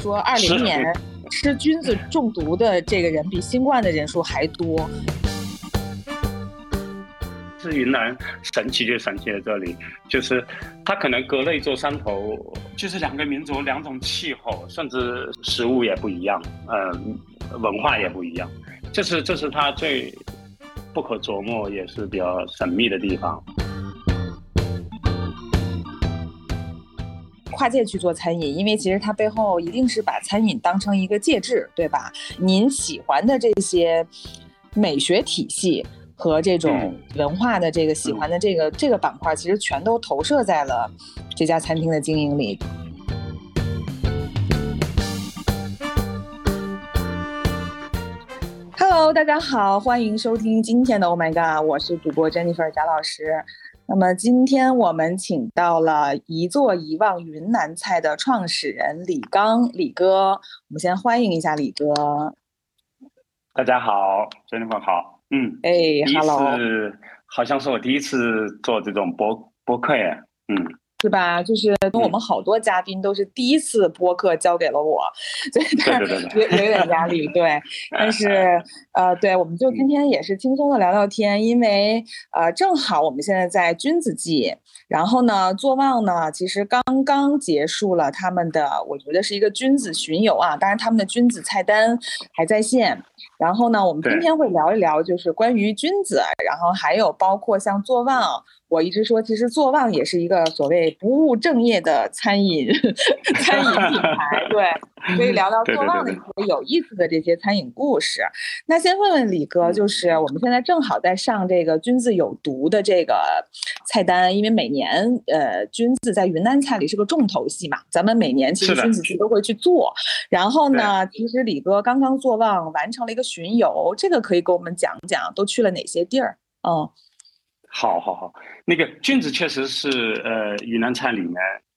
说二零年吃菌子中毒的这个人比新冠的人数还多。是云南神奇就神奇在这里，就是它可能隔了一座山头，就是两个民族、两种气候，甚至食物也不一样，呃，文化也不一样，这是这是它最不可琢磨也是比较神秘的地方。跨界去做餐饮，因为其实它背后一定是把餐饮当成一个介质，对吧？您喜欢的这些美学体系和这种文化的这个喜欢的这个这个板块，其实全都投射在了这家餐厅的经营里。Hello，大家好，欢迎收听今天的 Oh My God，我是主播 Jennifer 贾老师。那么今天我们请到了一座一忘云南菜的创始人李刚，李哥，我们先欢迎一下李哥。大家好，兄弟们好，嗯，哎，Hello，好像是我第一次做这种播播客耶，嗯。是吧？就是跟我们好多嘉宾都是第一次播客交给了我，所以有有点压力。对，但是呃，对，我们就今天也是轻松的聊聊天，因为呃，正好我们现在在君子季，然后呢，坐望呢其实刚刚结束了他们的，我觉得是一个君子巡游啊，当然他们的君子菜单还在线。然后呢，我们今天会聊一聊，就是关于君子，然后还有包括像坐忘。我一直说，其实坐忘也是一个所谓不务正业的餐饮 餐饮品 牌，对，可以聊聊坐忘的一些有意思的这些餐饮故事。那先问问李哥，就是我们现在正好在上这个君子有毒的这个菜单，因为每年呃菌子在云南菜里是个重头戏嘛，咱们每年其实君子季都会去做。然后呢，其实李哥刚刚坐忘完成了一个巡游，这个可以给我们讲讲都去了哪些地儿？嗯。好，好，好，那个菌子确实是呃云南菜里面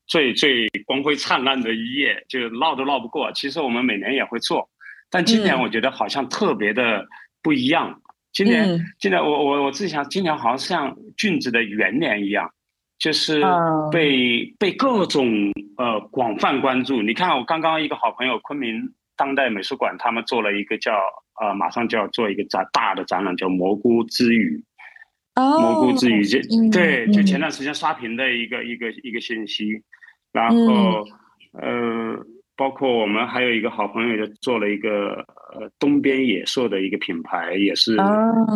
最最光辉灿烂的一页，就闹都闹不过。其实我们每年也会做，但今年我觉得好像特别的不一样。今年，今年我我我自己想，今年好像像菌子的元年一样，就是被被各种呃广泛关注。你看，我刚刚一个好朋友昆明当代美术馆，他们做了一个叫呃马上就要做一个展大的展览，叫蘑菇之语。蘑菇之语，就对，就前段时间刷屏的一个一个一个信息，然后呃，包括我们还有一个好朋友就做了一个呃东边野兽的一个品牌，也是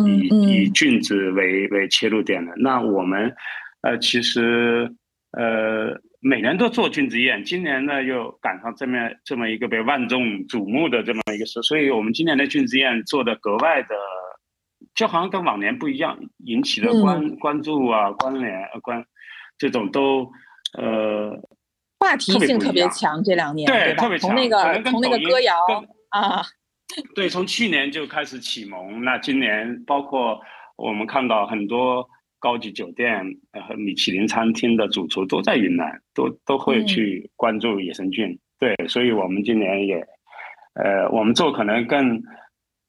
以以菌子为为切入点的。那我们呃其实呃每年都做菌子宴，今年呢又赶上这么这么一个被万众瞩目的这么一个事，所以我们今年的菌子宴做的格外的。就好像跟往年不一样，引起的关关注啊、关联、关这种都呃话题性特别强，这两年对吧？从那个从那个歌谣啊，对，从去年就开始启蒙。那今年包括我们看到很多高级酒店和米其林餐厅的主厨都在云南，都都会去关注野生菌。对，所以我们今年也呃，我们做可能更。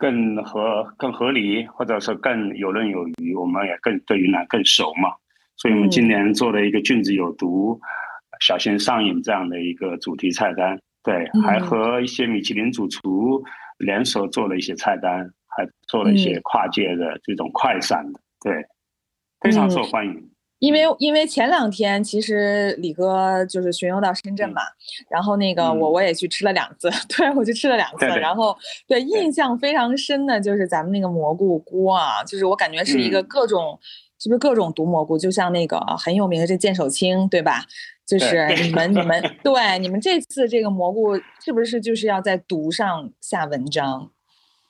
更合更合理，或者说更游刃有余，我们也更对云南更熟嘛。所以我们今年做了一个“菌子有毒，小心上瘾”这样的一个主题菜单。对，还和一些米其林主厨联手做了一些菜单，还做了一些跨界的这种快闪的，对，非常受欢迎。因为因为前两天其实李哥就是巡游到深圳嘛，然后那个我我也去吃了两次，对我去吃了两次，然后对印象非常深的就是咱们那个蘑菇锅啊，就是我感觉是一个各种是不是各种毒蘑菇，就像那个很有名的这剑手青，对吧？就是你们你们 对你们这次这个蘑菇是不是就是要在毒上下文章？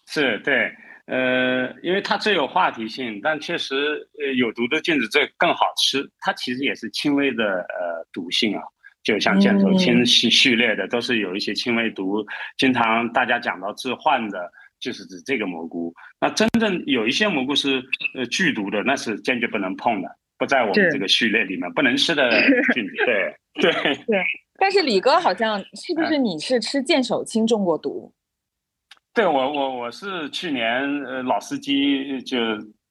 是对。呃，因为它最有话题性，但确实，呃，有毒的菌子这更好吃。它其实也是轻微的呃毒性啊，就像箭手青系序列的，都是有一些轻微毒。经常大家讲到致幻的，就是指这个蘑菇。那真正有一些蘑菇是呃剧毒的，那是坚决不能碰的，不在我们这个序列里面，不能吃的 菌子。对对对。但是李哥好像是不是你是吃剑手青中过毒？对我我我是去年呃老司机就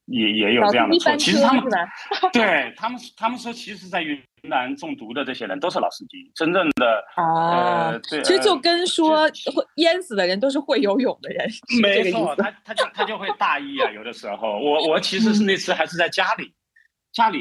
也也有这样的错，其实他们 对他们他们说其实，在云南中毒的这些人都是老司机，真正的啊，对其实就跟说会淹死的人都是会游泳的人，没错，他他就他就会大意啊，有的时候，我我其实是那次还是在家里，家里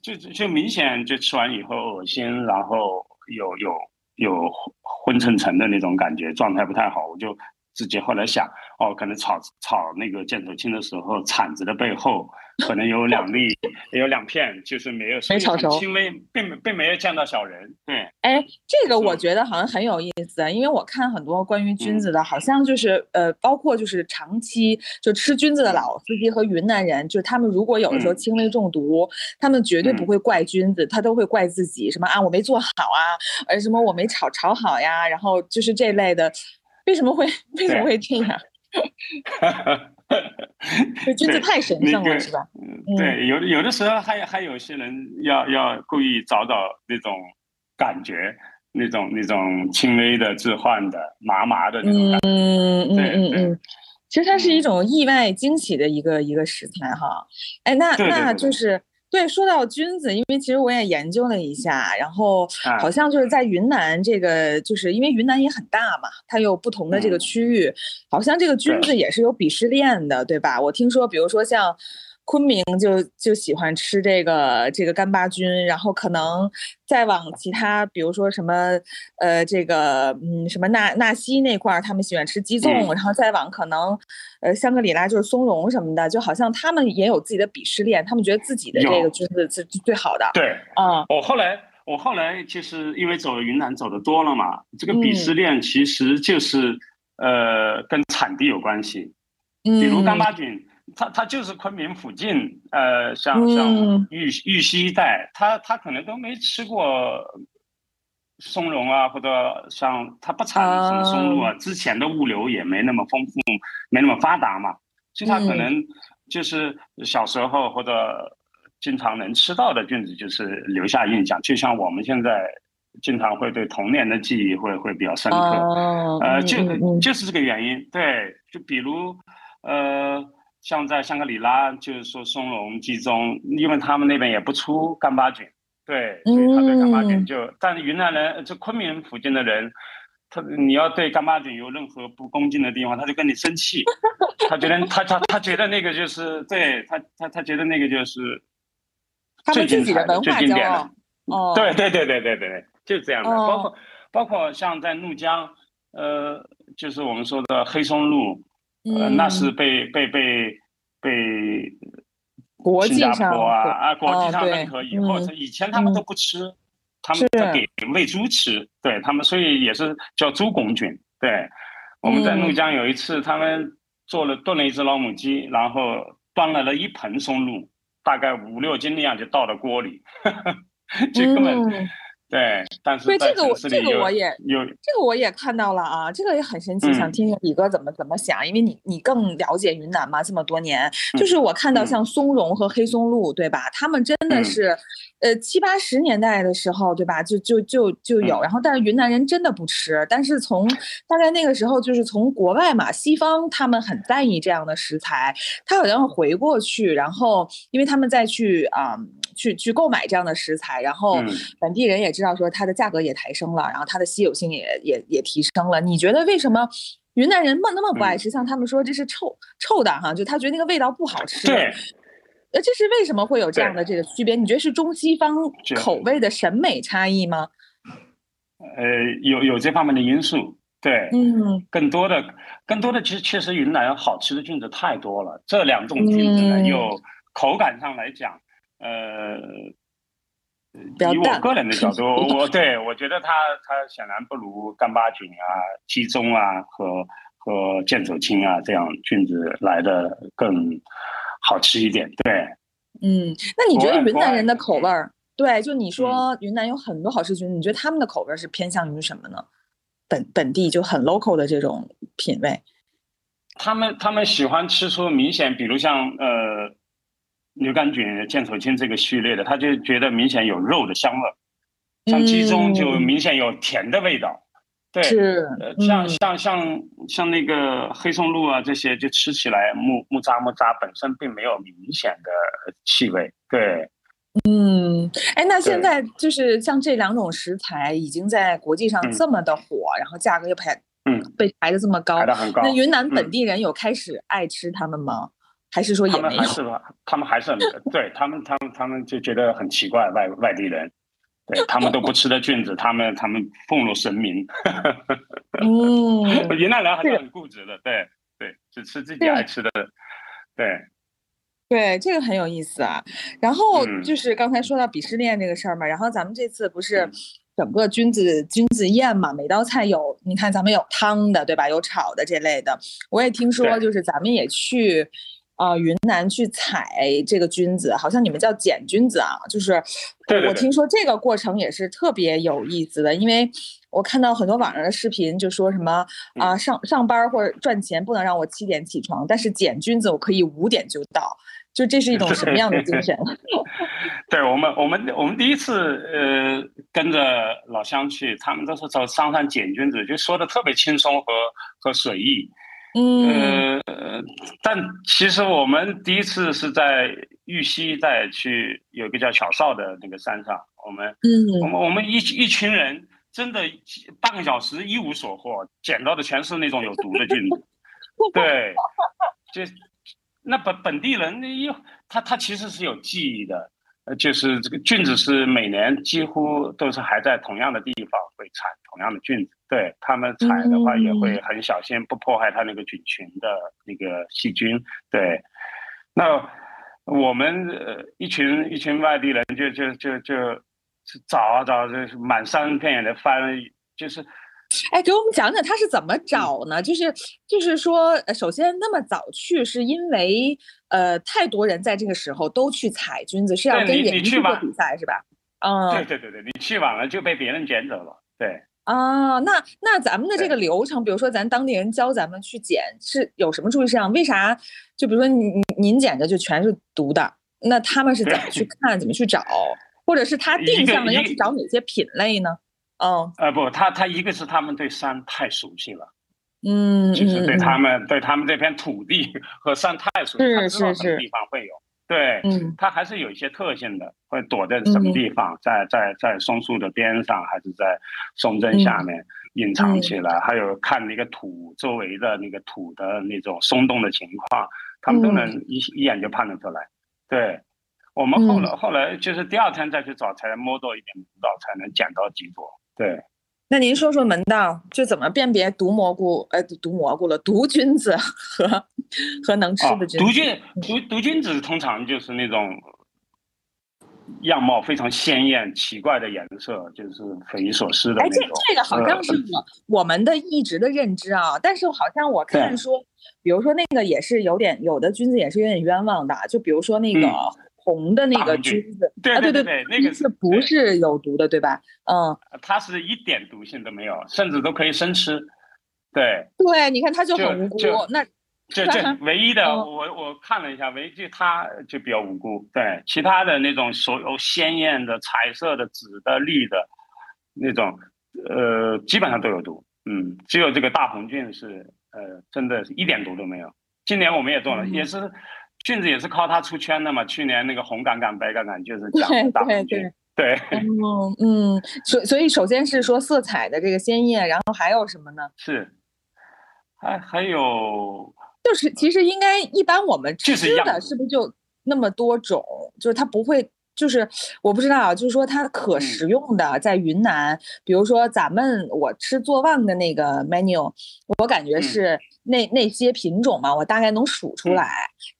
就就明显就吃完以后恶心，然后有有有昏沉沉的那种感觉，状态不太好，我就。自己后来想，哦，可能炒炒那个箭头青的时候，铲子的背后可能有两粒，有两片，就是没有没炒熟，轻微，并并没有见到小人。对，哎，这个我觉得好像很有意思，因为我看很多关于菌子的，好像就是呃，包括就是长期就吃菌子的老司机和云南人，就是他们如果有的时候轻微中毒，他们绝对不会怪菌子，他都会怪自己，什么啊我没做好啊，呃什么我没炒炒好呀，然后就是这类的。为什么会为什么会这样？这菌子太神圣了，是吧？对，有有的时候还还有些人要要故意找找那种感觉，那种那种轻微的置换的麻麻的那种感觉。嗯嗯嗯嗯，其实它是一种意外惊喜的一个一个食材哈。哎，那那就是。对，说到菌子，因为其实我也研究了一下，然后好像就是在云南这个，就是因为云南也很大嘛，它有不同的这个区域，好像这个菌子也是有鄙视链的，对吧？我听说，比如说像。昆明就就喜欢吃这个这个干巴菌，然后可能再往其他，比如说什么呃这个嗯什么纳纳西那块儿，他们喜欢吃鸡枞，然后再往可能呃香格里拉就是松茸什么的，就好像他们也有自己的鄙视链，他们觉得自己的这个菌子是最好的。对，啊，我后来我后来其实因为走云南走的多了嘛，这个鄙视链其实就是呃跟产地有关系，比如干巴菌。他他就是昆明附近，呃，像像玉玉溪一带，他他可能都没吃过松茸啊，或者像他不产什么松露啊，之前的物流也没那么丰富，没那么发达嘛，所以他可能就是小时候或者经常能吃到的菌子，就是留下印象。就像我们现在经常会对童年的记忆会会比较深刻，呃，就就是这个原因。对，就比如呃。像在香格里拉，就是说松茸、鸡枞，因为他们那边也不出干巴菌，对，所以他对干巴菌就，但是云南人，就昆明附近的人，他你要对干巴菌有任何不恭敬的地方，他就跟你生气，他觉得他他他觉得那个就是对他他他觉得那个就是最精彩的、最经典的，哦，对对对对对对，就是这样的，包括包括像在怒江，呃，就是我们说的黑松露。呃，那是被被被被新加坡啊啊国际上认可以后，以前他们都不吃，他们在给喂猪吃，对他们，所以也是叫猪拱菌。对，我们在怒江有一次，他们做了炖了一只老母鸡，然后端来了一盆松露，大概五六斤那样就倒到锅里，就根本。对，但是对这个我这个我也有这个我也看到了啊，这个也很神奇，想听听李哥怎么怎么想，因为你你更了解云南嘛，这么多年，就是我看到像松茸和黑松露，对吧？他们真的是，呃七八十年代的时候，对吧？就就就就有，然后但是云南人真的不吃，但是从大概那个时候，就是从国外嘛，西方他们很在意这样的食材，他好像回过去，然后因为他们再去啊。去去购买这样的食材，然后本地人也知道说它的价格也抬升了，然后它的稀有性也也也提升了。你觉得为什么云南人那那么不爱吃？像他们说这是臭臭的哈，就他觉得那个味道不好吃。对，呃，这是为什么会有这样的这个区别？你觉得是中西方口味的审美差异吗？呃，有有这方面的因素。对，嗯，更多的更多的其实确实云南好吃的菌子太多了，这两种菌子呢，又口感上来讲。呃，以我个人的角度，我对我觉得它它显然不如干巴菌啊、鸡枞啊和和剑走青啊这样菌子来的更好吃一点。对，嗯，那你觉得云南人的口味儿？对，就你说云南有很多好吃菌，你觉得他们的口味是偏向于什么呢？本本地就很 local 的这种品味。他们他们喜欢吃出明显，比如像呃。牛肝菌、剑手青这个序列的，他就觉得明显有肉的香味，像鸡枞就明显有甜的味道，对，是，像像像像那个黑松露啊这些，就吃起来木木渣木渣，本身并没有明显的气味，对，嗯，哎，那现在就是像这两种食材已经在国际上这么的火，然后价格又排，嗯，被排的这么高，排的很高。那云南本地人有开始爱吃它们吗？还是说也没有？还是他们还是很 对他们，他们他们就觉得很奇怪，外外地人，对他们都不吃的菌子，他们他们奉若神明。嗯，云南人还是很固执的，对对，只吃自己爱吃的，对。对，这个很有意思啊。然后就是刚才说到鄙视链这个事儿嘛，然后咱们这次不是整个君子君子宴嘛，每道菜有，你看咱们有汤的，对吧？有炒的这类的。我也听说，就是咱们也去啊云南去采这个菌子，好像你们叫捡菌子啊。就是我听说这个过程也是特别有意思的，因为我看到很多网上的视频，就说什么啊上上班或者赚钱不能让我七点起床，但是捡菌子我可以五点就到。就这是一种什么样的精神？对我们，我们我们第一次呃跟着老乡去，他们都是走上山捡菌子，就说的特别轻松和和随意。嗯，呃，但其实我们第一次是在玉溪，在去有一个叫小邵的那个山上，我们嗯，我们我们一一群人真的半个小时一无所获，捡到的全是那种有毒的菌子。对，就。那本本地人，又他他其实是有记忆的，呃，就是这个菌子是每年几乎都是还在同样的地方会产同样的菌子，对他们采的话也会很小心，不破坏它那个菌群的那个细菌。对，那我们呃一群一群外地人就就就就找啊找，就是满山遍野的翻，就是。哎，给我们讲讲他是怎么找呢？就是就是说，首先那么早去，是因为呃太多人在这个时候都去采菌子，是要跟别人去做比赛是吧？嗯，对对对对，你去晚了就被别人捡走了。对啊，那那咱们的这个流程，比如说咱当地人教咱们去捡，是有什么注意事项？为啥？就比如说您您捡的就全是毒的，那他们是怎么去 看？怎么去找？或者是他定向的要去找哪些品类呢？哦，呃不，他他一个是他们对山太熟悉了，嗯，就是对他们对他们这片土地和山太熟悉，他知道什么地方会有，对，嗯，他还是有一些特性的，会躲在什么地方，在在在松树的边上，还是在松针下面。隐藏起来，还有看那个土周围的那个土的那种松动的情况，他们都能一一眼就判断出来，对。我们后来后来就是第二天再去找，才能摸到一点门道，才能捡到几朵。对，那您说说门道，就怎么辨别毒蘑菇？呃，毒蘑菇了，毒菌子和和能吃的菌。毒菌毒毒菌子通常就是那种样貌非常鲜艳、奇怪的颜色，就是匪夷所思的。哎，这这个好像是我我们的一直的认知啊，但是好像我看说，比如说那个也是有点，有的菌子也是有点冤枉的，就比如说那个。红的那个菌子，对对对，那个是不是有毒的，对吧？嗯，它是一点毒性都没有，甚至都可以生吃。对对，你看它就很无辜。那这这 唯一的，我我看了一下，唯一就它就比较无辜。对，其他的那种所有鲜艳的、彩色的、紫的、绿的，那种呃，基本上都有毒。嗯，只有这个大红菌是呃，真的是一点毒都没有。今年我们也做了，也是。菌子也是靠它出圈的嘛？去年那个红杆杆、白杆杆就是讲大红菌。对，嗯嗯，所所以首先是说色彩的这个鲜艳，然后还有什么呢？是，还还有，就是其实应该一般我们吃的是不是就那么多种？就是它不会。就是我不知道，就是说它可食用的，在云南，比如说咱们我吃做旺的那个 menu，我感觉是那那些品种嘛，我大概能数出来，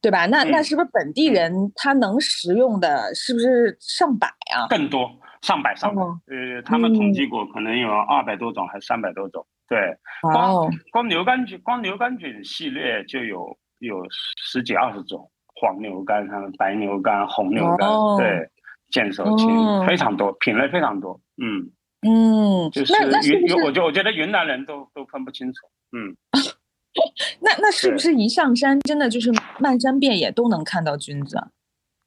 对吧？那那是不是本地人他能食用的，是不是上百啊？更多，上百上百。呃，他们统计过，可能有二百多种，还是三百多种。对，光光牛肝菌，光牛肝菌系列就有有十几二十种。黄牛肝、像白牛肝、红牛肝，对，见手青非常多，品类非常多。嗯嗯，就是云，我就我觉得云南人都都分不清楚。嗯，那那是不是一上山，真的就是漫山遍野都能看到菌子？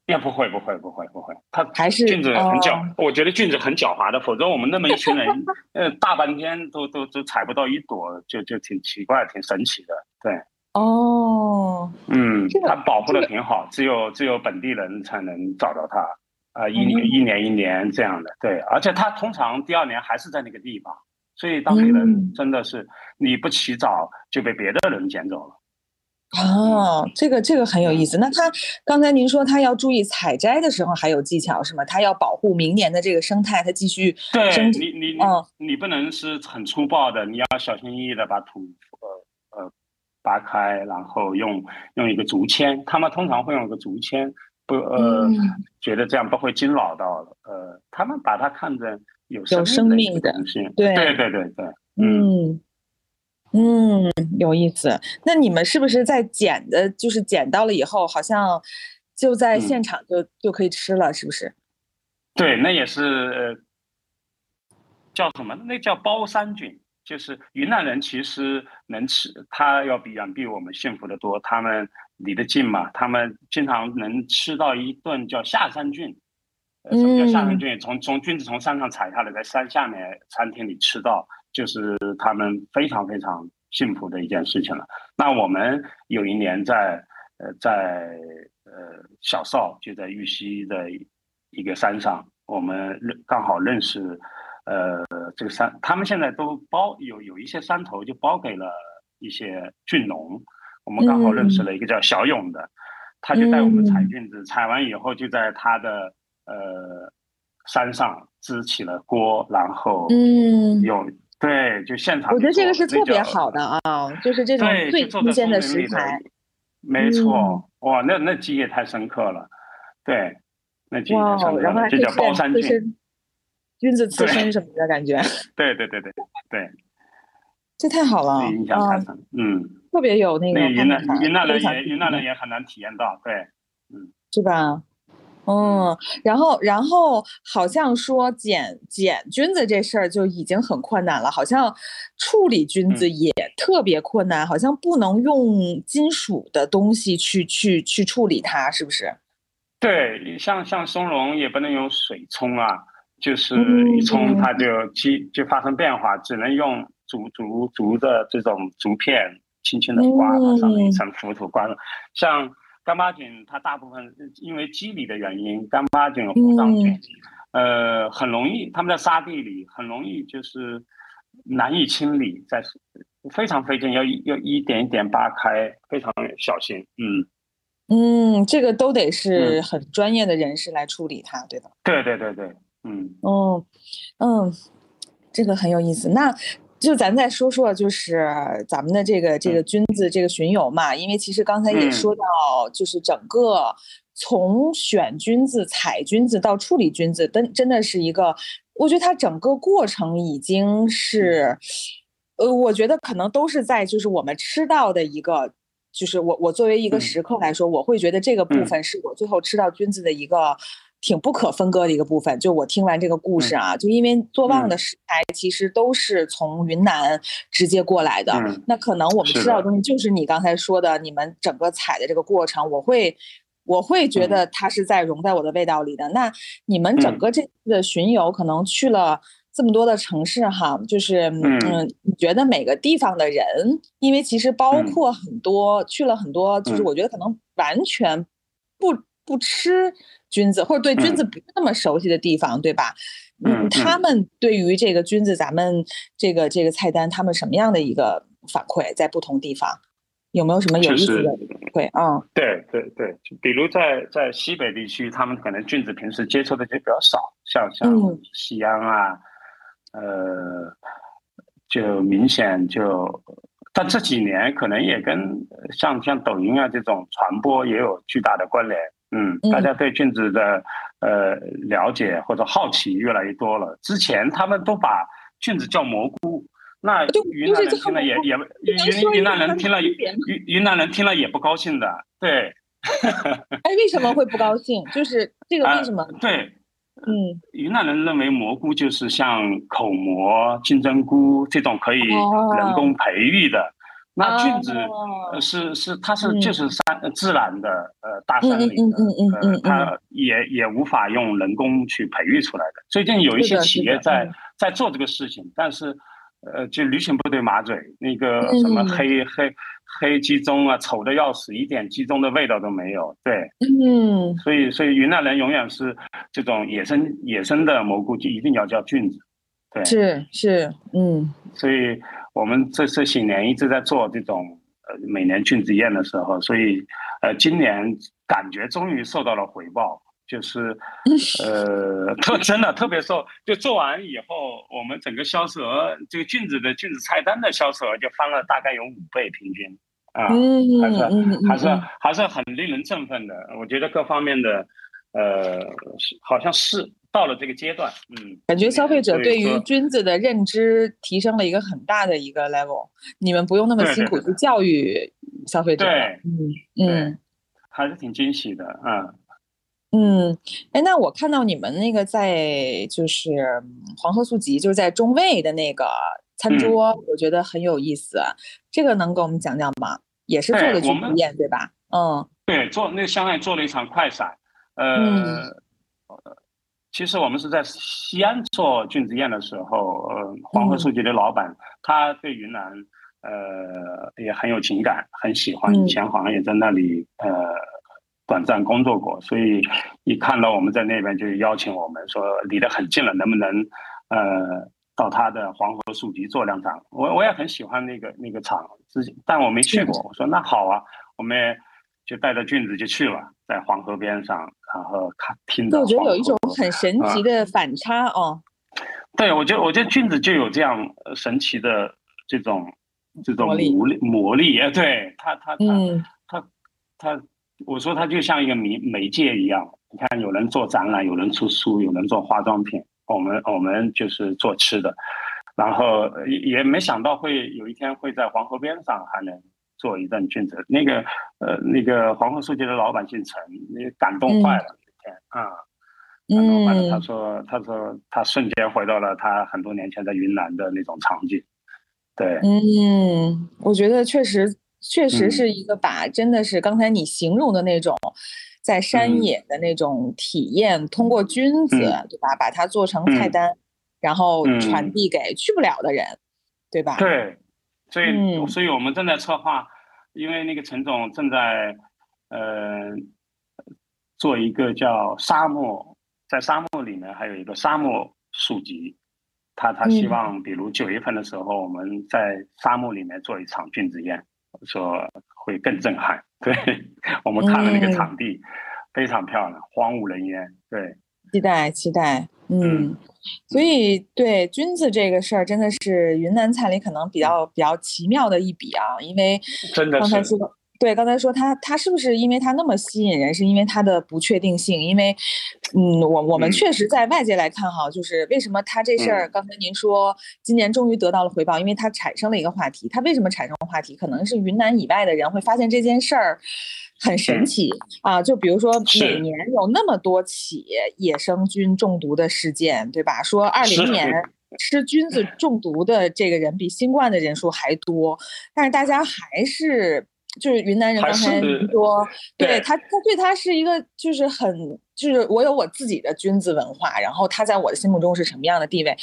也不会，不会，不会，不会。它还是菌子很狡，我觉得菌子很狡猾的，否则我们那么一群人，呃，大半天都都都采不到一朵，就就挺奇怪，挺神奇的。对。哦，嗯，它保护的挺好，只有只有本地人才能找到它啊，一年一年一年这样的，对，而且它通常第二年还是在那个地方，所以当地人真的是你不起早就被别的人捡走了。哦，这个这个很有意思。那他刚才您说他要注意采摘的时候还有技巧是吗？他要保护明年的这个生态，他继续对你你哦，你不能是很粗暴的，你要小心翼翼的把土扒开，然后用用一个竹签，他们通常会用一个竹签，不呃觉得这样不会惊扰到呃，他们把它看成有生命的东西，对对对对对，嗯。嗯，有意思。那你们是不是在捡的，就是捡到了以后，好像就在现场就就可以吃了，是不是？对，那也是叫什么？那叫包山菌，就是云南人其实能吃，他要比远比我们幸福的多。他们离得近嘛，他们经常能吃到一顿叫下山菌。什么叫下山菌？从从菌子从山上采下来，在山下面餐厅里吃到。就是他们非常非常幸福的一件事情了。那我们有一年在呃在呃小邵就在玉溪的一个山上，我们认刚好认识呃这个山，他们现在都包有有一些山头就包给了一些菌农，我们刚好认识了一个叫小勇的，他就带我们采菌子，采完以后就在他的呃山上支起了锅，然后嗯用。对，就现场。我觉得这个是特别好的啊，就是这种最新鲜的食材。没错，哇，那那记忆太深刻了。对，那记忆太深刻了，就叫包山菌。菌子刺身什么的感觉。对对对对对。这太好了，印象太深。嗯。特别有那个。云南云南人也云南人也很难体验到，对，嗯。是吧？嗯，然后，然后好像说捡捡菌子这事儿就已经很困难了，好像处理菌子也特别困难，好像不能用金属的东西去去去处理它，是不是？对，像像松茸也不能用水冲啊，就是一冲它就基就发生变化，只能用竹竹竹的这种竹片轻轻的刮它上面一层浮土刮了，像。干巴菌它大部分因为机理的原因，干巴菌、虎杖菌，呃，很容易，它们在沙地里很容易就是难以清理，在非常费劲，要要一点一点扒开，非常小心。嗯嗯，这个都得是很专业的人士来处理它，对吧？对对对对，嗯哦嗯，这个很有意思。那。就咱再说说，就是咱们的这个这个君子这个巡游嘛，因为其实刚才也说到，就是整个从选君子、采君子到处理君子，真真的是一个，我觉得它整个过程已经是，呃，我觉得可能都是在就是我们吃到的一个，就是我我作为一个食客来说，我会觉得这个部分是我最后吃到菌子的一个。挺不可分割的一个部分。就我听完这个故事啊，就因为做旺的食材其实都是从云南直接过来的，那可能我们吃到的东西就是你刚才说的，你们整个采的这个过程，我会我会觉得它是在融在我的味道里的。那你们整个这次的巡游可能去了这么多的城市哈，就是嗯，你觉得每个地方的人，因为其实包括很多去了很多，就是我觉得可能完全不不吃。菌子或者对君子不那么熟悉的地方，对吧？嗯，他们对于这个君子，咱们这个这个菜单，他们什么样的一个反馈？在不同地方有没有什么有意思的？会啊，对对对，比如在在西北地区，他们可能君子平时接触的就比较少，像像西安啊，呃，就明显就，但这几年可能也跟像像抖音啊这种传播也有巨大的关联。嗯，大家对菌子的呃了解或者好奇越来越多了。之前他们都把菌子叫蘑菇，那云南人听了也也云云南人听了云云南人听了也不高兴的。对，哎，为什么会不高兴？就是这个为什么？对，嗯，云南人认为蘑菇就是像口蘑、金针菇这种可以人工培育的。那菌子是是它是就是山自然的呃大山里的呃它也也无法用人工去培育出来的。最近有一些企业在在做这个事情，但是呃，就驴唇不对马嘴那个什么黑黑黑鸡枞啊，丑的要死，一点鸡枞的味道都没有。对，嗯，所以所以云南人永远是这种野生野生的蘑菇就一定要叫菌子。对，是是，嗯，所以我们这这些年一直在做这种呃每年菌子宴的时候，所以呃今年感觉终于受到了回报。就是，呃，特真的特别受，就做完以后，我们整个销售额，这个菌子的菌子菜单的销售额就翻了大概有五倍平均，啊，还是还是还是很令人振奋的。我觉得各方面的，呃，好像是到了这个阶段，嗯，感觉消费者对于菌子的认知提升了一个很大的一个 level，你们不用那么辛苦去教育消费者，对，嗯嗯，还是挺惊喜的，嗯。嗯，哎，那我看到你们那个在就是黄河素集，就是在中卫的那个餐桌，我觉得很有意思。这个能给我们讲讲吗？也是做的去体验，对吧？嗯，对，做那个相当于做了一场快闪。呃，其实我们是在西安做菌子宴的时候，呃，黄河素集的老板他对云南呃也很有情感，很喜欢，以前好像也在那里呃。短暂工作过，所以一看到我们在那边，就邀请我们说离得很近了，能不能呃到他的黄河树集做两场？我我也很喜欢那个那个场，之但我没去过。我说那好啊，我们就带着俊子就去了，在黄河边上，然后看听到。我觉得有一种很神奇的反差哦。对，我觉得我觉得俊子就有这样神奇的这种这种魔力魔力哎，对他他他他他。我说它就像一个媒媒介一样，你看有人做展览，有人出书，有人做化妆品，我们我们就是做吃的，然后也也没想到会有一天会在黄河边上还能做一顿菌子。那个呃那个黄河书记的老板姓陈，那感动坏了，天啊，感动坏了。他说他说他瞬间回到了他很多年前在云南的那种场景。对，嗯，我觉得确实。确实是一个把，真的是刚才你形容的那种，在山野的那种体验，通过菌子，对吧？把它做成菜单，然后传递给去不了的人，对吧？对，所以，所以我们正在策划，因为那个陈总正在，呃，做一个叫沙漠，在沙漠里面还有一个沙漠书集，他他希望，比如九月份的时候，我们在沙漠里面做一场君子宴。说会更震撼，对我们看了那个场地非常漂亮，荒无人烟，对，期待期待，嗯，所以对菌子这个事儿真的是云南菜里可能比较比较奇妙的一笔啊，因为真的是。对，刚才说他他是不是因为他那么吸引人，是因为他的不确定性？因为，嗯，我我们确实在外界来看哈，就是为什么他这事儿，刚才您说今年终于得到了回报，因为它产生了一个话题。它为什么产生话题？可能是云南以外的人会发现这件事儿很神奇啊。就比如说每年有那么多起野生菌中毒的事件，对吧？说二零年吃菌子中毒的这个人比新冠的人数还多，但是大家还是。就是云南人刚才说，对他，他对他是一个，就是很，就是我有我自己的君子文化，然后他在我的心目中是什么样的地位？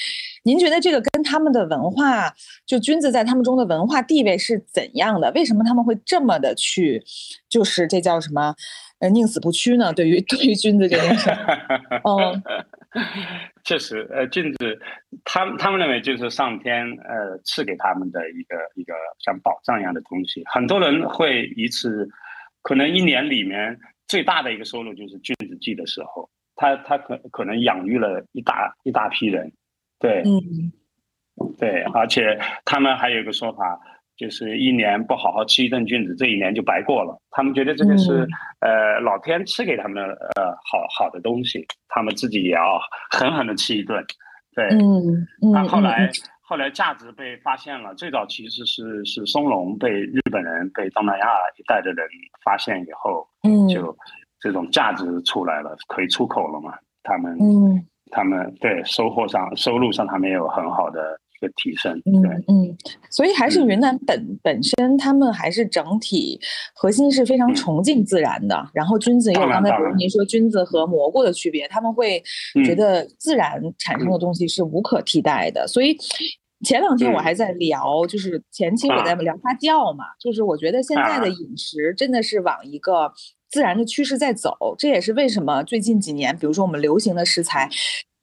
您觉得这个跟他们的文化，就君子在他们中的文化地位是怎样的？为什么他们会这么的去，就是这叫什么？呃，宁死不屈呢？对于 对于君子这件事，嗯。确实，呃，君子，他他们认为就是上天呃赐给他们的一个一个像宝藏一样的东西。很多人会一次，可能一年里面最大的一个收入就是君子季的时候，他他可可能养育了一大一大批人，对，嗯，对，而且他们还有一个说法。就是一年不好好吃一顿菌子，这一年就白过了。他们觉得这个是呃老天赐给他们的呃好好的东西，他们自己也要狠狠的吃一顿。对，嗯嗯。后来后来价值被发现了，最早其实是是松茸被日本人被东南亚一带的人发现以后，嗯，就这种价值出来了，可以出口了嘛。他们嗯，他们对收获上收入上他们有很好的。的提升，嗯嗯，所以还是云南本本身，他们还是整体核心是非常崇敬自然的。然后菌子也有刚才比如您说菌子和蘑菇的区别，他们会觉得自然产生的东西是无可替代的。所以前两天我还在聊，就是前期我在聊发酵嘛，就是我觉得现在的饮食真的是往一个自然的趋势在走，这也是为什么最近几年，比如说我们流行的食材，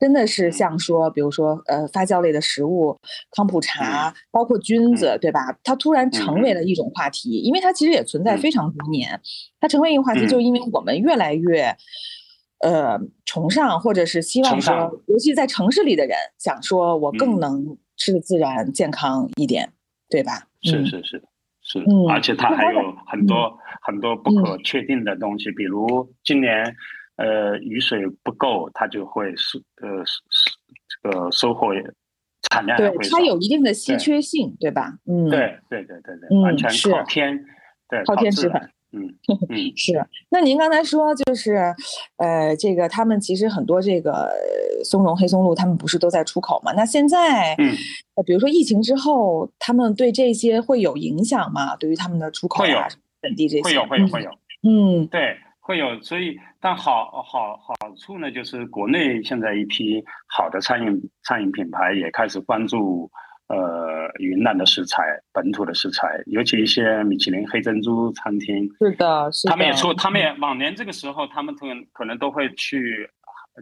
真的是像说，比如说呃发酵类的食物，康普茶，包括菌子，对吧？它突然成为了一种话题，因为它其实也存在非常多年，它成为一个话题，就因为我们越来越。呃，崇尚或者是希望说，尤其在城市里的人想说，我更能吃的自然健康一点，对吧？是是是是，而且它还有很多很多不可确定的东西，比如今年呃雨水不够，它就会收呃这个收获产量对它有一定的稀缺性，对吧？嗯，对对对对对，完全靠天，对靠天吃饭。嗯是。那您刚才说就是，呃，这个他们其实很多这个松茸、黑松露，他们不是都在出口吗？那现在，嗯，比如说疫情之后，他们对这些会有影响吗？对于他们的出口啊，本地这些会有会有会有。嗯，对，会有。所以，但好好好处呢，就是国内现在一批好的餐饮餐饮品牌也开始关注。呃，云南的食材，本土的食材，尤其一些米其林黑珍珠餐厅，是的，是的，他们也出，他们也往年这个时候，他们可能可能都会去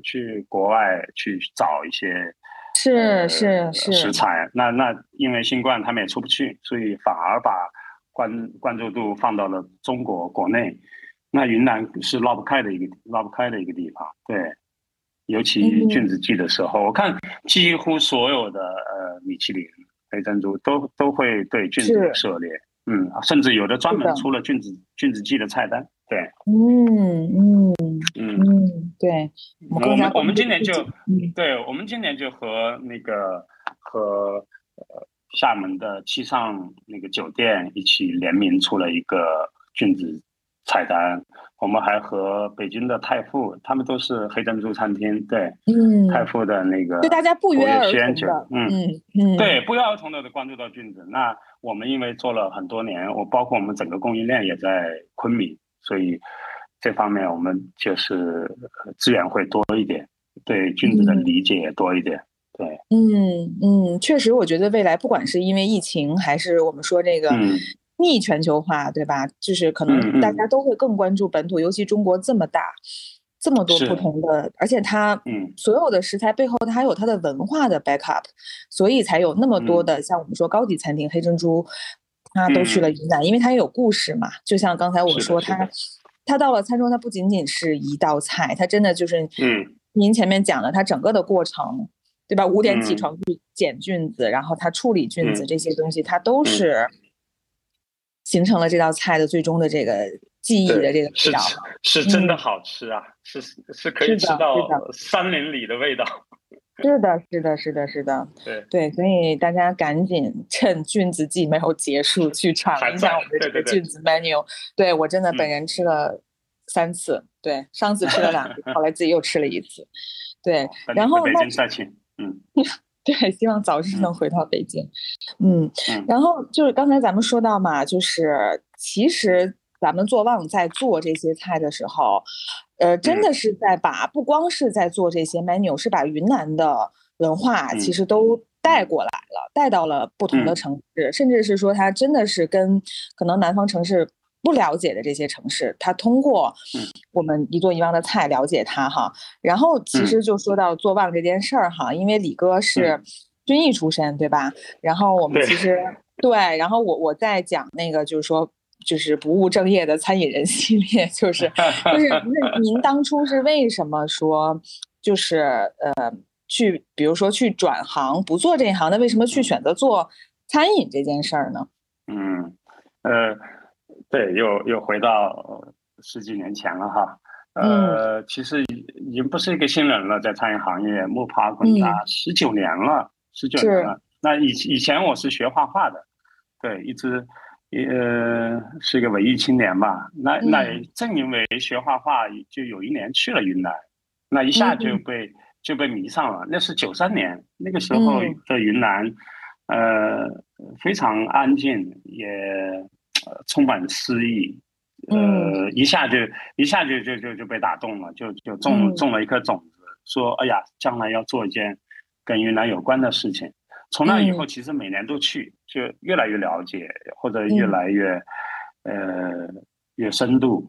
去国外去找一些是是是食材。那那因为新冠，他们也出不去，所以反而把关关注度放到了中国国内。那云南是绕不开的一个绕不开的一个地方，对。尤其菌子季的时候，我看几乎所有的呃米其林黑珍珠都都会对菌子涉猎，嗯，甚至有的专门出了菌子菌子季的菜单，对，嗯嗯嗯对。我们我们今年就，对我们今年就和那个和呃厦门的七上那个酒店一起联名出了一个菌子。菜单，我们还和北京的泰富，他们都是黑珍珠餐厅，对，嗯，泰富的那个，对大家不约而同的，嗯嗯，对，不约而同的关注到菌子。那我们因为做了很多年，我包括我们整个供应链也在昆明，所以这方面我们就是资源会多一点，对菌子的理解也多一点，对，嗯嗯，确实，我觉得未来不管是因为疫情，还是我们说这个。逆全球化，对吧？就是可能大家都会更关注本土，尤其中国这么大，这么多不同的，而且它所有的食材背后它还有它的文化的 backup，所以才有那么多的像我们说高级餐厅黑珍珠，它都去了云南，因为它也有故事嘛。就像刚才我说，它它到了餐桌，它不仅仅是一道菜，它真的就是嗯，您前面讲的它整个的过程，对吧？五点起床去捡菌子，然后它处理菌子这些东西，它都是。形成了这道菜的最终的这个记忆的这个味道，是真的好吃啊！是是可以吃到山林里的味道。是的，是的，是的，是的。对对，所以大家赶紧趁菌子季没有结束 去尝一下我们的这个菌子 menu。对我真的本人吃了三次，对上次吃了两次，后来自己又吃了一次。对，然后北京嗯。对，希望早日能回到北京。嗯，然后就是刚才咱们说到嘛，就是其实咱们做旺在做这些菜的时候，呃，真的是在把不光是在做这些 menu，是把云南的文化其实都带过来了，带到了不同的城市，甚至是说它真的是跟可能南方城市。不了解的这些城市，他通过我们一做一望的菜了解它哈。然后其实就说到做旺这件事儿哈，因为李哥是军艺出身对吧？然后我们其实 对，然后我我在讲那个就是说就是不务正业的餐饮人系列，就是就是 那您当初是为什么说就是呃去比如说去转行不做这一行，那为什么去选择做餐饮这件事儿呢？嗯呃。对，又又回到十几年前了哈，呃，其实已经不是一个新人了，在餐饮行业摸爬滚打十九年了，十九年了。那以以前我是学画画的，对，一直呃是一个文艺青年吧。那那正因为学画画，就有一年去了云南，那一下就被就被迷上了。那是九三年，那个时候的云南，呃，非常安静，也。呃，充满诗意，呃，一下就一下就就就就被打动了，就就种种了一颗种子，说，哎呀，将来要做一件跟云南有关的事情。从那以后，其实每年都去，就越来越了解，或者越来越呃越深度。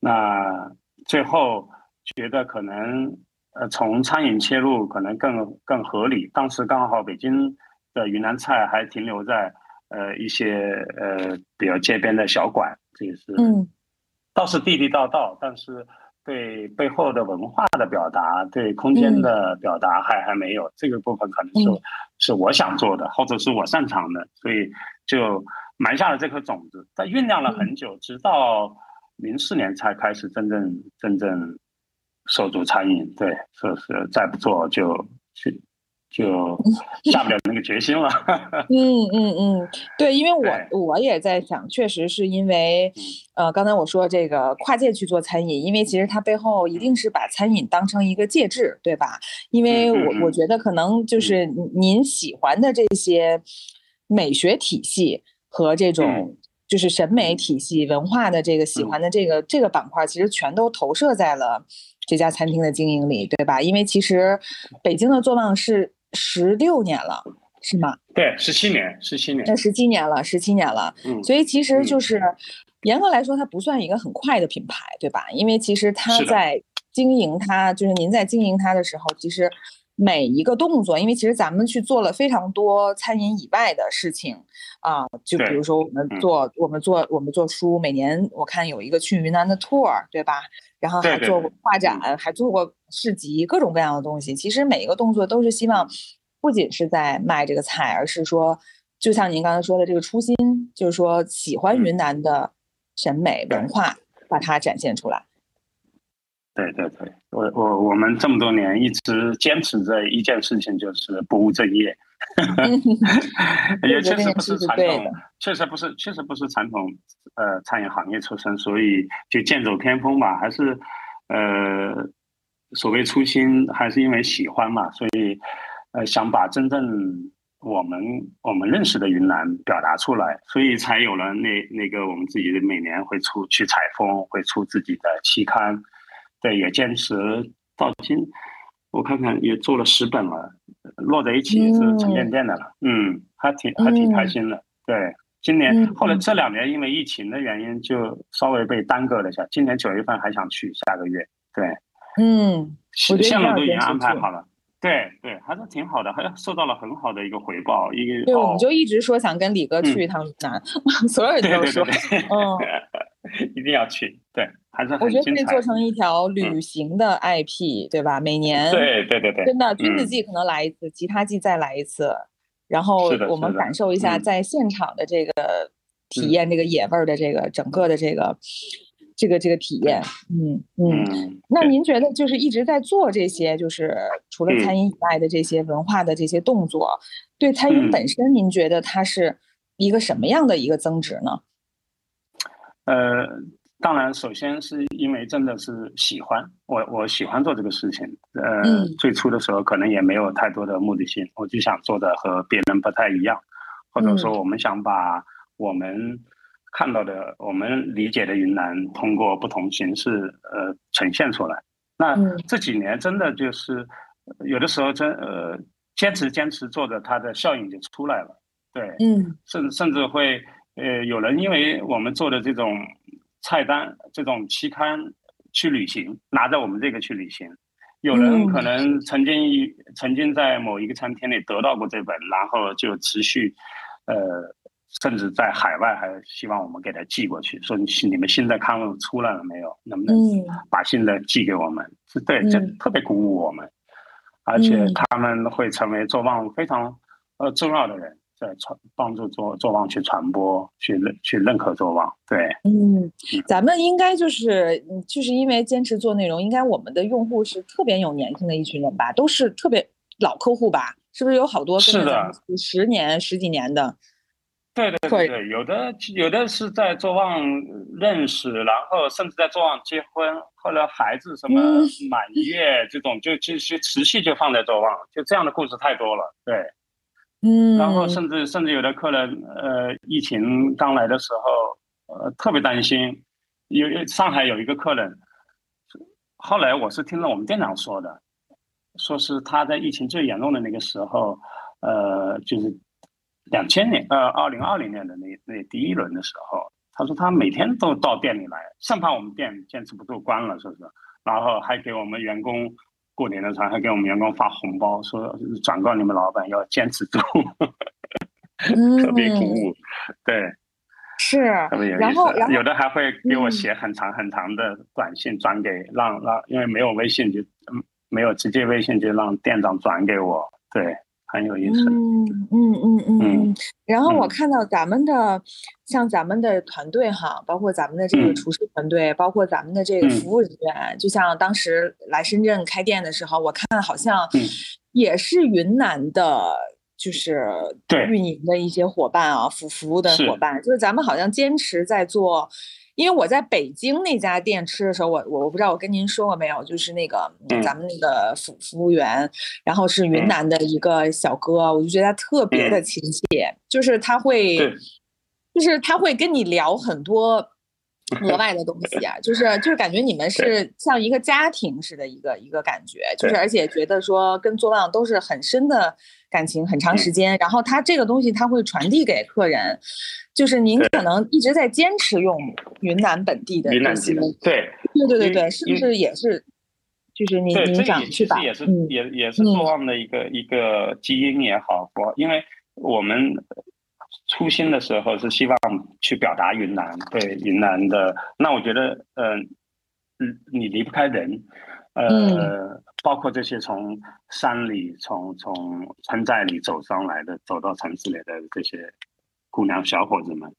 那最后觉得可能呃从餐饮切入可能更更合理。当时刚好北京的云南菜还停留在呃一些呃比较街边的小馆，这也是嗯，倒是地地道道，但是对背后的文化的表达、对空间的表达还还没有这个部分，可能是是我想做的，或者是我擅长的，所以就埋下了这颗种子，它酝酿了很久，直到。零四年才开始真正真正手足餐饮，对，是是再不做就就就下不了那个决心了。嗯嗯嗯，对，因为我我也在想，确实是因为，呃，刚才我说这个跨界去做餐饮，因为其实它背后一定是把餐饮当成一个介质，对吧？因为我我觉得可能就是您喜欢的这些美学体系和这种。就是审美体系、文化的这个喜欢的这个这个板块，其实全都投射在了这家餐厅的经营里，对吧？因为其实北京的做旺是十六年了，是吗？对，十七年，十七年。那十七年了，十七年了。嗯。所以其实就是严格来说，它不算一个很快的品牌，对吧？因为其实它在经营它，就是您在经营它的时候，其实。每一个动作，因为其实咱们去做了非常多餐饮以外的事情啊，就比如说我们做我们做我们做书，每年我看有一个去云南的 tour，对吧？然后还做过画展，还做过市集，各种各样的东西。其实每一个动作都是希望，不仅是在卖这个菜，而是说，就像您刚才说的这个初心，就是说喜欢云南的审美文化，把它展现出来。对对对，我我我们这么多年一直坚持着一件事情，就是不务正业，也确实不是传统，确实不是，确实不是传统呃餐饮行业出身，所以就剑走偏锋吧，还是呃所谓初心，还是因为喜欢嘛，所以呃想把真正我们我们认识的云南表达出来，所以才有了那那个我们自己的每年会出去采风，会出自己的期刊。对，也坚持到今，我看看也做了十本了，摞在一起是沉甸甸的了。嗯，还挺还挺开心的。对，今年后来这两年因为疫情的原因，就稍微被耽搁了一下。今年九月份还想去，下个月。对，嗯，线路都已经安排好了。对对，还是挺好的，还受到了很好的一个回报。一个对，我们就一直说想跟李哥去一趟云南，所有人都说，嗯，一定要去。对。还是我觉得可以做成一条旅行的 IP，对吧？每年对对对对，真的君子季可能来一次，其他季再来一次，然后我们感受一下在现场的这个体验，这个野味儿的这个整个的这个这个这个体验。嗯嗯。那您觉得就是一直在做这些，就是除了餐饮以外的这些文化的这些动作，对餐饮本身，您觉得它是一个什么样的一个增值呢？呃。当然，首先是因为真的是喜欢我，我喜欢做这个事情。呃，最初的时候可能也没有太多的目的性，我就想做的和别人不太一样，或者说我们想把我们看到的、我们理解的云南通过不同形式呃呈现出来。那这几年真的就是有的时候真呃坚持坚持做的，它的效应就出来了。对，嗯，甚甚至会呃有人因为我们做的这种。菜单这种期刊去旅行，拿着我们这个去旅行，有人可能曾经曾经在某一个餐厅里得到过这本，然后就持续，呃，甚至在海外还希望我们给他寄过去，说你你们新的刊物出来了没有？能不能把新的寄给我们？是对，这特别鼓舞我们，而且他们会成为做旺非常呃重要的人。在传帮助做做网去传播，去认去认可做网，对，嗯，咱们应该就是就是因为坚持做内容，应该我们的用户是特别有粘性的一群人吧，都是特别老客户吧，是不是有好多是的十年十几年的？对对对对，有的有的是在做旺认识，然后甚至在做旺结婚，后来孩子什么满月这种，就就就持续就放在做旺，就这样的故事太多了，对。嗯，然后甚至甚至有的客人，呃，疫情刚来的时候，呃，特别担心。有上海有一个客人，后来我是听了我们店长说的，说是他在疫情最严重的那个时候，呃，就是两千年呃二零二零年的那那第一轮的时候，他说他每天都到店里来，生怕我们店坚持不住关了，是不是？然后还给我们员工过年的时候还给我们员工发红包，说转告你们老板要坚持住，特别鼓舞，对。是，然后有的还会给我写很长很长的短信转给让让，因为没有微信就没有直接微信就让店长转给我，对，很有意思。嗯嗯嗯嗯嗯。然后我看到咱们的像咱们的团队哈，包括咱们的这个厨师团队，包括咱们的这个服务人员，就像当时来深圳开店的时候，我看好像也是云南的。就是运营的一些伙伴啊，服服务的伙伴，就是咱们好像坚持在做。因为我在北京那家店吃的时候，我我我不知道我跟您说过没有，就是那个咱们那个服服务员，然后是云南的一个小哥，我就觉得他特别的亲切，就是他会，就是他会跟你聊很多。额外的东西啊，就是就是感觉你们 是像一个家庭似的，一个一个感觉，就是而且觉得说跟做旺都是很深的感情，很长时间。然后他这个东西他会传递给客人，就是您可能一直在坚持用云南本地的东西，对对对对对，是不是也是？就是您您想去把，也是也也是做旺的一个一个基因也好，我因为我们。初心的时候是希望去表达云南对云南的，那我觉得，嗯，嗯，你离不开人，呃，包括这些从山里、从从村寨里走上来的，走到城市里的这些姑娘小伙子们，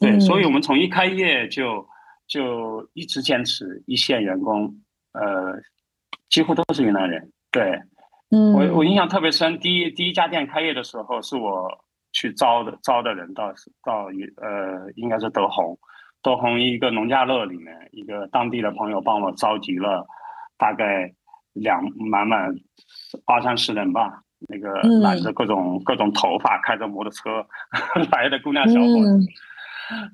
对，所以我们从一开业就就一直坚持一线员工，呃，几乎都是云南人，对，嗯，我我印象特别深，第一第一家店开业的时候是我。去招的招的人到到呃，应该是德宏，德宏一个农家乐里面，一个当地的朋友帮我召集了大概两满满二三十人吧，那个染着各种各种头发，开着摩托车 来的姑娘小伙子，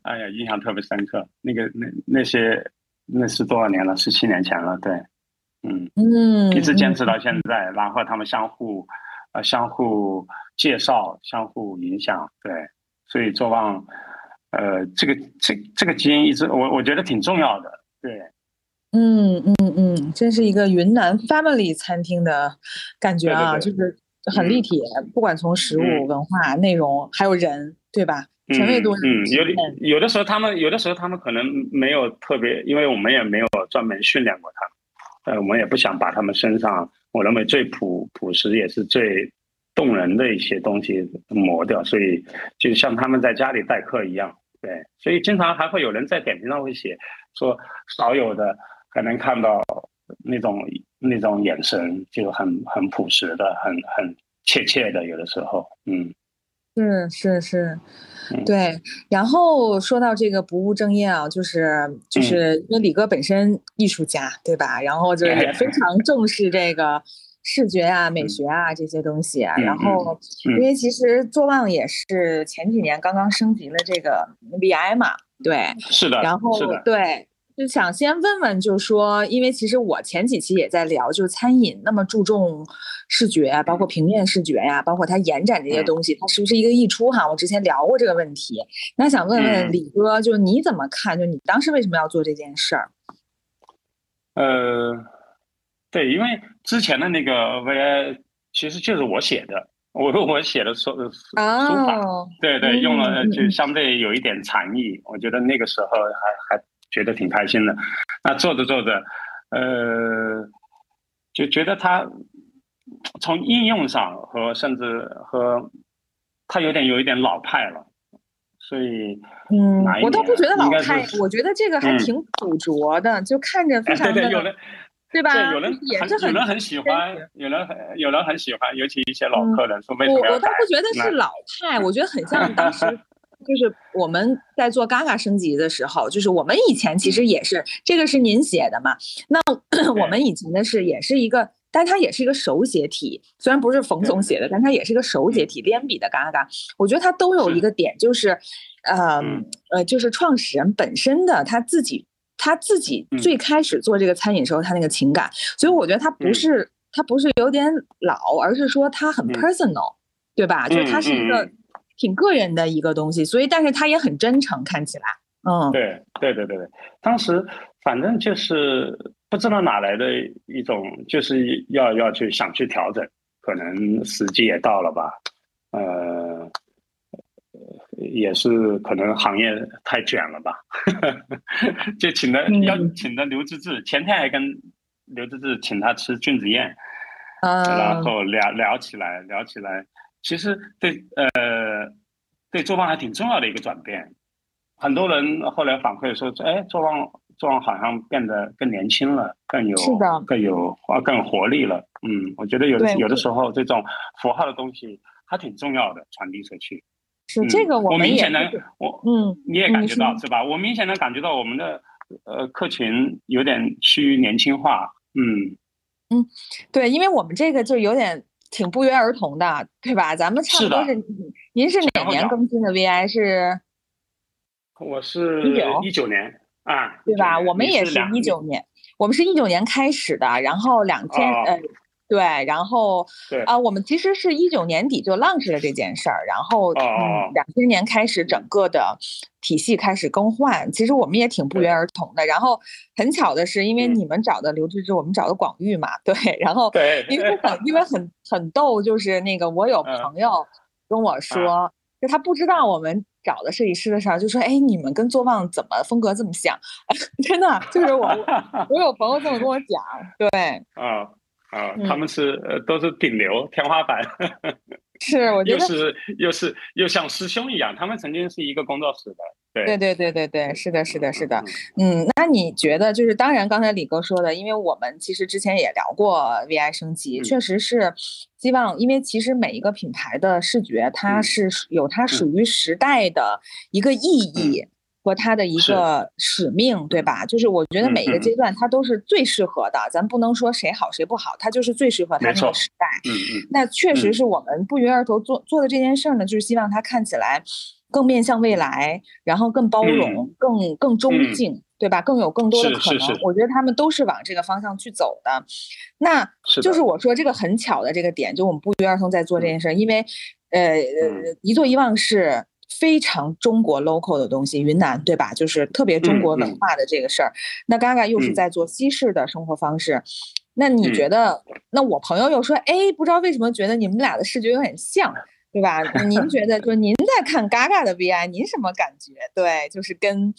哎呀，印象特别深刻。那个那那些那是多少年了？十七年前了，对，嗯。嗯，一直坚持到现在，然后他们相互呃相互。介绍相互影响，对，所以做旺，呃，这个这这个基因一直我我觉得挺重要的，对，嗯嗯嗯，真是一个云南 family 餐厅的感觉啊，就是很立体，不管从食物、文化、内容，还有人，对吧？全味度嗯，有的有的时候他们有的时候他们可能没有特别，因为我们也没有专门训练过他们，呃，我们也不想把他们身上，我认为最朴朴实也是最。动人的一些东西磨掉，所以就像他们在家里待客一样，对，所以经常还会有人在点评上会写说，少有的还能看到那种那种眼神，就很很朴实的，很很切切的，有的时候，嗯，是是是，对。然后说到这个不务正业啊，就是就是因为李哥本身艺术家，对吧？然后就是也非常重视这个。视觉啊，美学啊，这些东西啊，然后，因为其实做浪也是前几年刚刚升级了这个 VI 嘛，对，是的，然后对，就想先问问，就是说，因为其实我前几期也在聊，就是餐饮那么注重视觉，包括平面视觉呀，包括它延展这些东西，它是不是一个溢出哈？我之前聊过这个问题，那想问问李哥，就你怎么看？就你当时为什么要做这件事儿？呃。对，因为之前的那个 VI 其实就是我写的，我 我写的书书法，对对，用了就相对有一点禅意，我觉得那个时候还还觉得挺开心的。那做着做着，呃，就觉得它从应用上和甚至和它有点有一点老派了，所以嗯，我倒不觉得老派，我觉得这个还挺古拙的，就看着非常的。对吧？对有人也是很有人很喜欢，有人很有人很喜欢，尤其一些老客人说为什么我我倒不觉得是老派，我觉得很像当时，就是我们在做嘎嘎升级的时候，就是我们以前其实也是这个是您写的嘛？那我们以前的是也是一个，但它也是一个手写体，虽然不是冯总写的，但它也是一个手写体连笔的嘎嘎。我觉得它都有一个点，就是呃呃，就是创始人本身的他自己。他自己最开始做这个餐饮时候，他那个情感，所以我觉得他不是他不是有点老，而是说他很 personal，对吧？就是它是一个挺个人的一个东西，所以但是他也很真诚，看起来，嗯，对对对对对，当时反正就是不知道哪来的一种，就是要要去想去调整，可能时机也到了吧，呃，也是可能行业太卷了吧，就请的要请的刘志志，前天还跟刘志志请他吃君子宴。然后聊聊起来，聊起来，其实对呃对做饭还挺重要的一个转变。很多人后来反馈说，哎，做饭做饭好像变得更年轻了，更有更有啊更有活力了。嗯，我觉得有的有的时候这种符号的东西还挺重要的，传递出去。是这个，我明显能我嗯你也感觉到是吧？我明显能感觉到我们的呃客群有点趋于年轻化。嗯。嗯，对，因为我们这个就有点挺不约而同的，对吧？咱们差不多是，您是哪年更新的 VI？是，我是一九年啊，对吧？我们也是一九年，我们是一九年开始的，然后两千呃。对，然后啊，我们其实是一九年底就 launch 了这件事儿，然后嗯，两千年开始整个的体系开始更换，其实我们也挺不约而同的。然后很巧的是，因为你们找的刘志志，我们找的广玉嘛，对，然后因为很因为很很逗，就是那个我有朋友跟我说，就他不知道我们找的设计师的事儿，就说哎，你们跟做旺怎么风格这么像？真的就是我我有朋友这么跟我讲，对，啊。啊，他们是呃都是顶流天花板，是我觉得又是又是又像师兄一样，他们曾经是一个工作室的，对对对对对对，是的是的是的，嗯，那你觉得就是当然刚才李哥说的，因为我们其实之前也聊过 VI 升级，确实是希望，因为其实每一个品牌的视觉它是有它属于时代的一个意义。和他的一个使命，对吧？就是我觉得每一个阶段，他都是最适合的。咱不能说谁好谁不好，他就是最适合他那个时代。嗯嗯。那确实是我们不约而同做做的这件事儿呢，就是希望他看起来更面向未来，然后更包容、更更中性，对吧？更有更多的可能。我觉得他们都是往这个方向去走的。那就是我说这个很巧的这个点，就我们不约而同在做这件事儿，因为呃呃，一做一忘是。非常中国 local 的东西，云南对吧？就是特别中国文化的这个事儿。那 Gaga 又是在做西式的生活方式，那你觉得？那我朋友又说，哎，不知道为什么觉得你们俩的视觉有点像，对吧？您觉得，就您在看 Gaga 的 VI，您什么感觉？对，就是跟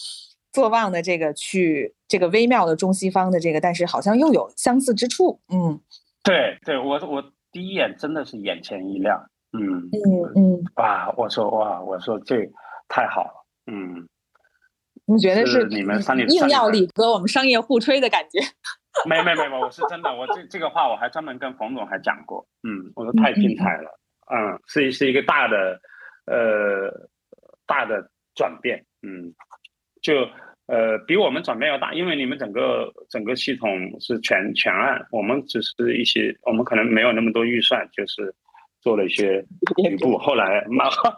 做旺的这个去这个微妙的中西方的这个，但是好像又有相似之处。嗯，对，对我我第一眼真的是眼前一亮。嗯嗯嗯，哇！我说哇，我说这太好了，嗯，你觉得是你们硬要李哥我们商业互吹的感觉？没没没没，我是真的，我这这个话我还专门跟冯总还讲过，嗯，我说太精彩了，嗯，是是一个大的呃大的转变，嗯，就呃比我们转变要大，因为你们整个整个系统是全全案，我们只是一些，我们可能没有那么多预算，就是。做了一些局部，后来蛮好，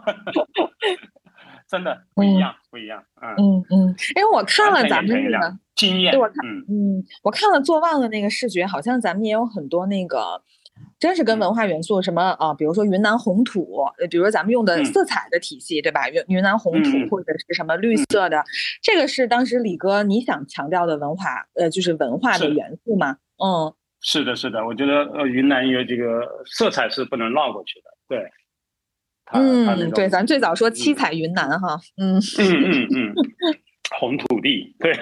真的不一样，不一样，嗯嗯嗯。哎，我看了咱们那个经验，对我看，嗯，我看了做旺的那个视觉，好像咱们也有很多那个，真是跟文化元素什么啊，比如说云南红土，比如说咱们用的色彩的体系，对吧？云云南红土或者是什么绿色的，这个是当时李哥你想强调的文化，呃，就是文化的元素吗？嗯。是的，是的，我觉得呃，云南有这个色彩是不能绕过去的，对。嗯，对，咱最早说七彩云南哈，嗯嗯嗯嗯，红土地，对。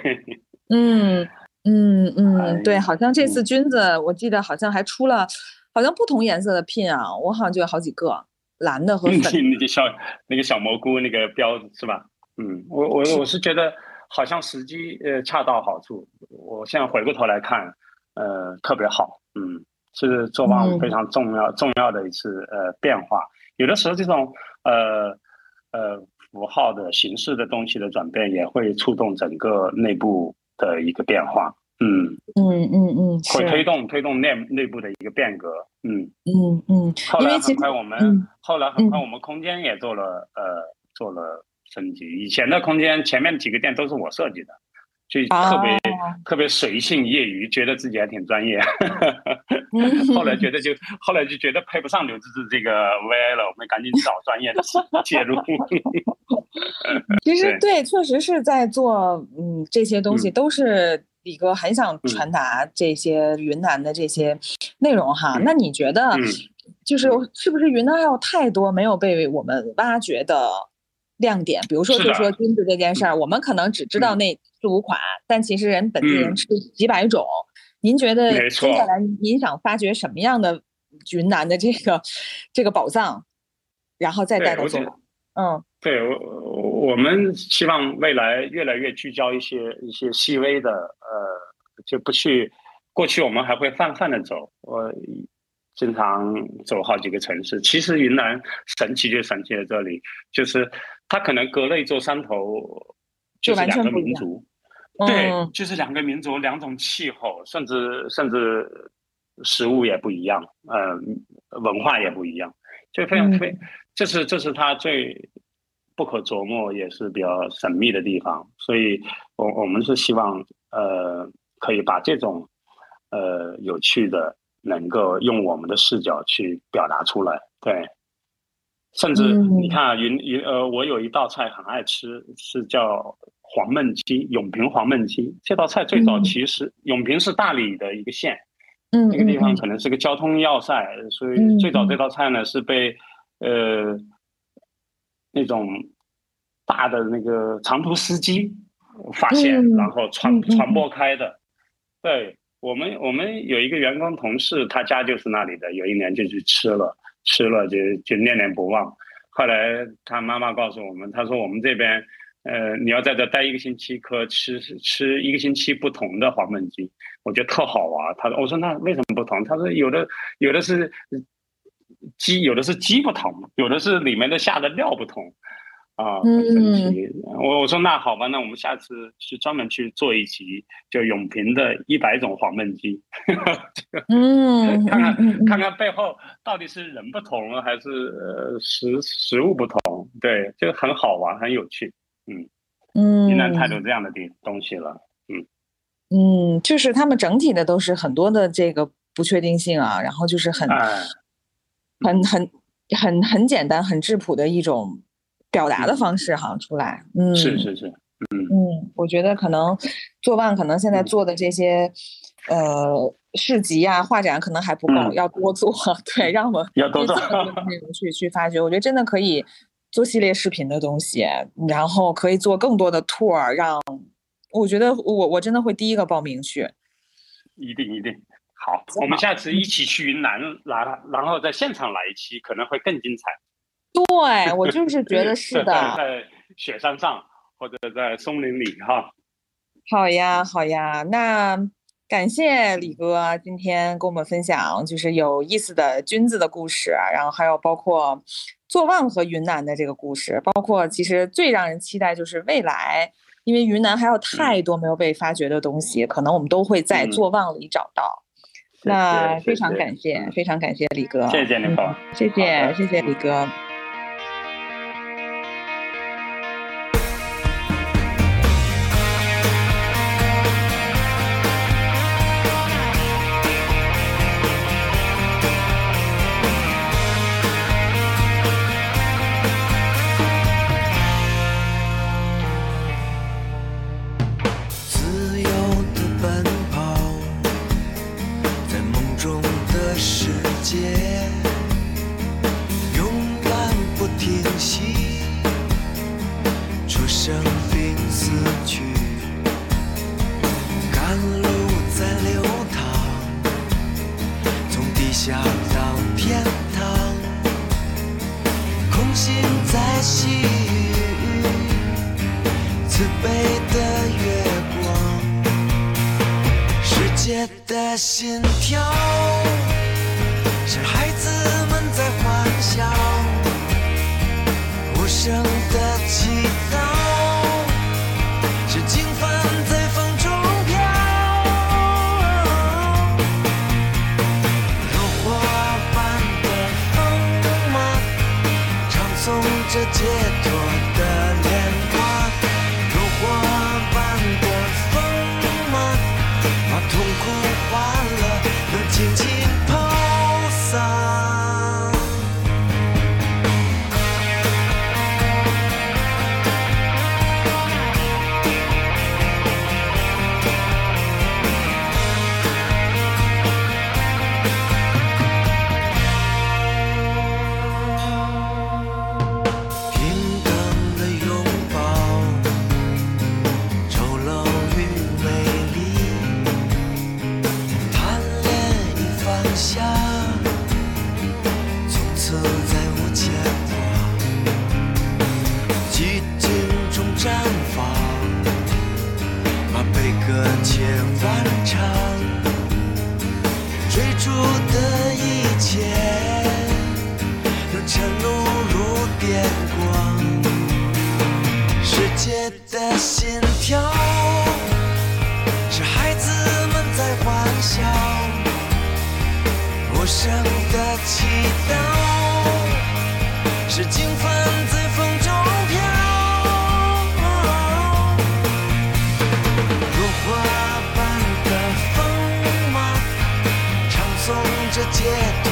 嗯嗯嗯，对，好像这次菌子，我记得好像还出了，好像不同颜色的 pin 啊，我好像就有好几个，蓝的和粉。那个小那个小蘑菇那个标是吧？嗯，我我我是觉得好像时机呃恰到好处，我现在回过头来看。呃，特别好，嗯，是做旺非常重要重要的一次呃变化。有的时候这种呃呃符号的形式的东西的转变，也会触动整个内部的一个变化。嗯嗯嗯嗯，会推动推动内内部的一个变革。嗯嗯嗯。后来很快我们后来很快我们空间也做了呃做了升级。以前的空间前面几个店都是我设计的。就特别特别随性业余，觉得自己还挺专业。后来觉得就后来就觉得配不上刘志志这个 VI 了，我们赶紧找专业的介入。其实对，确实是在做，嗯，这些东西都是李哥很想传达这些云南的这些内容哈。那你觉得，就是是不是云南还有太多没有被我们挖掘的？亮点，比如说，就说君子这件事儿，我们可能只知道那四五款，但其实人本地人吃几百种。您觉得接下来您想发掘什么样的云南的这个这个宝藏，然后再带到做？嗯，对我我们希望未来越来越聚焦一些一些细微的，呃，就不去过去我们还会泛泛的走，我经常走好几个城市。其实云南神奇就神奇在这里，就是。它可能隔了一座山头，就是两个民族，对，就是两个民族，两种气候，甚至甚至食物也不一样，呃，文化也不一样，就非常非，这是这是它最不可琢磨，也是比较神秘的地方。所以，我我们是希望，呃，可以把这种呃有趣的，能够用我们的视角去表达出来，对。甚至你看云云呃，我有一道菜很爱吃，是叫黄焖鸡，永平黄焖鸡。这道菜最早其实永平是大理的一个县，嗯，那个地方可能是个交通要塞，所以最早这道菜呢是被呃那种大的那个长途司机发现，然后传传播开的。对我们，我们有一个员工同事，他家就是那里的，有一年就去吃了。吃了就就念念不忘，后来他妈妈告诉我们，他说我们这边，呃，你要在这待一个星期，可吃吃一个星期不同的黄焖鸡，我觉得特好玩。他说，我说那为什么不同？他说有的有的是鸡，有的是鸡不同，有的是里面的下的料不同。啊，很神奇！我我说那好吧，那我们下次去专门去做一集，就永平的一百种黄焖鸡，嗯，看看看看背后到底是人不同，还是呃食食物不同？对，就很好玩，很有趣。嗯嗯，云南太多这样的地东西了。嗯嗯，就是他们整体的都是很多的这个不确定性啊，然后就是很很很很很简单、很质朴的一种。表达的方式好像出来，嗯，是是是，嗯。嗯，我觉得可能做万可能现在做的这些呃市集啊画展可能还不够，要多做，对，让我们要多做内容去去发掘。我觉得真的可以做系列视频的东西，然后可以做更多的 tour，让我觉得我我真的会第一个报名去。一定一定。好，我们下次一起去云南来，然后在现场来一期，可能会更精彩。对我就是觉得是的，在雪山上或者在松林里哈。好呀，好呀，那感谢李哥今天跟我们分享，就是有意思的君子的故事，然后还有包括坐忘和云南的这个故事，包括其实最让人期待就是未来，因为云南还有太多没有被发掘的东西，可能我们都会在坐忘里找到。那非常感谢，非常感谢李哥，谢谢你，谢谢，谢谢李哥。心跳是孩子们在欢笑，无声的祈祷。是经幡在风中飘，如火般的风马唱颂着节。这天